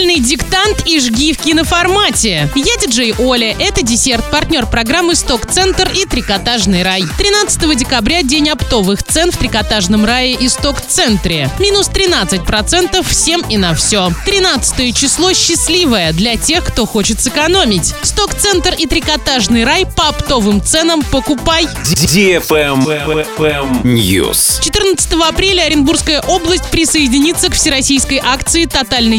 Тотальный диктант и жги в киноформате. Я диджей Оля. Это десерт, партнер программы «Сток-центр» и «Трикотажный рай». 13 декабря день оптовых цен в «Трикотажном рае» и «Сток-центре». Минус 13% всем и на все. 13 число счастливое для тех, кто хочет сэкономить. «Сток-центр» и «Трикотажный рай» по оптовым ценам покупай. News. 14 апреля Оренбургская область присоединится к всероссийской акции «Тотальный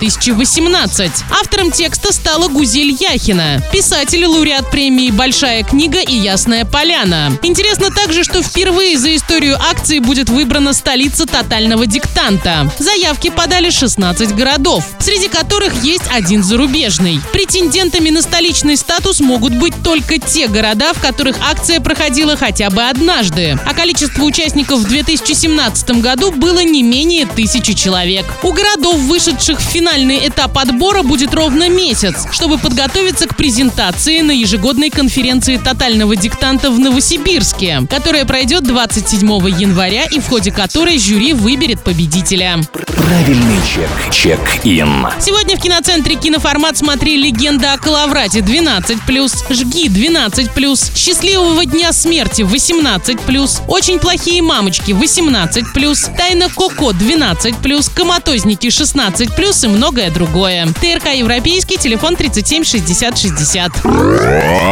диктант-2018». Автором текста стала Гузель Яхина, писатель, лауреат премии «Большая книга» и «Ясная поляна». Интересно также, что впервые за историю акции будет выбрана столица тотального диктанта. Заявки подали 16 городов, среди которых есть один зарубежный. Претендентами на столичный статус могут быть только те города, в которых акция проходила хотя бы однажды. А количество участников в 2017 году было не менее тысячи человек. У городов, вышедших в финальный этап отбора, будет ровно месяц, чтобы подготовиться к презентации на ежегодной конференции тотального диктанта в Новосибирске, которая пройдет 27 января и в ходе которой жюри выберет победителя. Правильный чек. Чек-ин. Сегодня в киноцентре «Киноформат» смотри «Легенда о Калаврате» 12+, «Жги» 12+, «Счастливого дня смерти» 18+, «Очень плохие мамочки» 18+, «Тайна Коко» 12+, «Коматозники» 16+, и многое другое. ТРК «Европейский», телефон 37 60 60.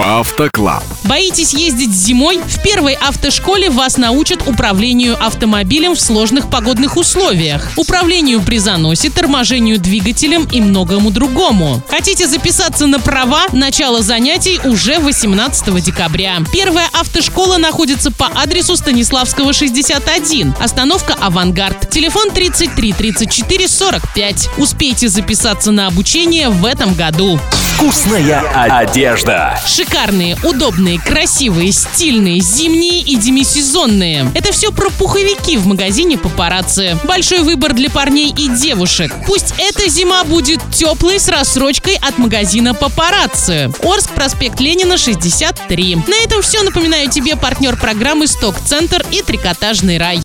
Автоклаб. Боитесь ездить зимой? В первой автошколе вас научат управлению автомобилем в сложных погодных условиях, управлению при заносе, торможению двигателем и многому другому. Хотите записаться на права? Начало занятий уже 18 декабря. Первая автошкола находится по адресу Станиславского 61, остановка «Авангард». Телефон 33 34 45. Успейте записаться на обучение в этом году. Вкусная одежда. Шикарные, удобные, красивые, стильные, зимние и демисезонные. Это все про пуховики в магазине «Папарацци». Большой выбор для парней и девушек. Пусть эта зима будет теплой с рассрочкой от магазина «Папарацци». Орск, проспект Ленина, 63. На этом все. Напоминаю тебе партнер программы «Сток-центр» и «Трикотажный рай».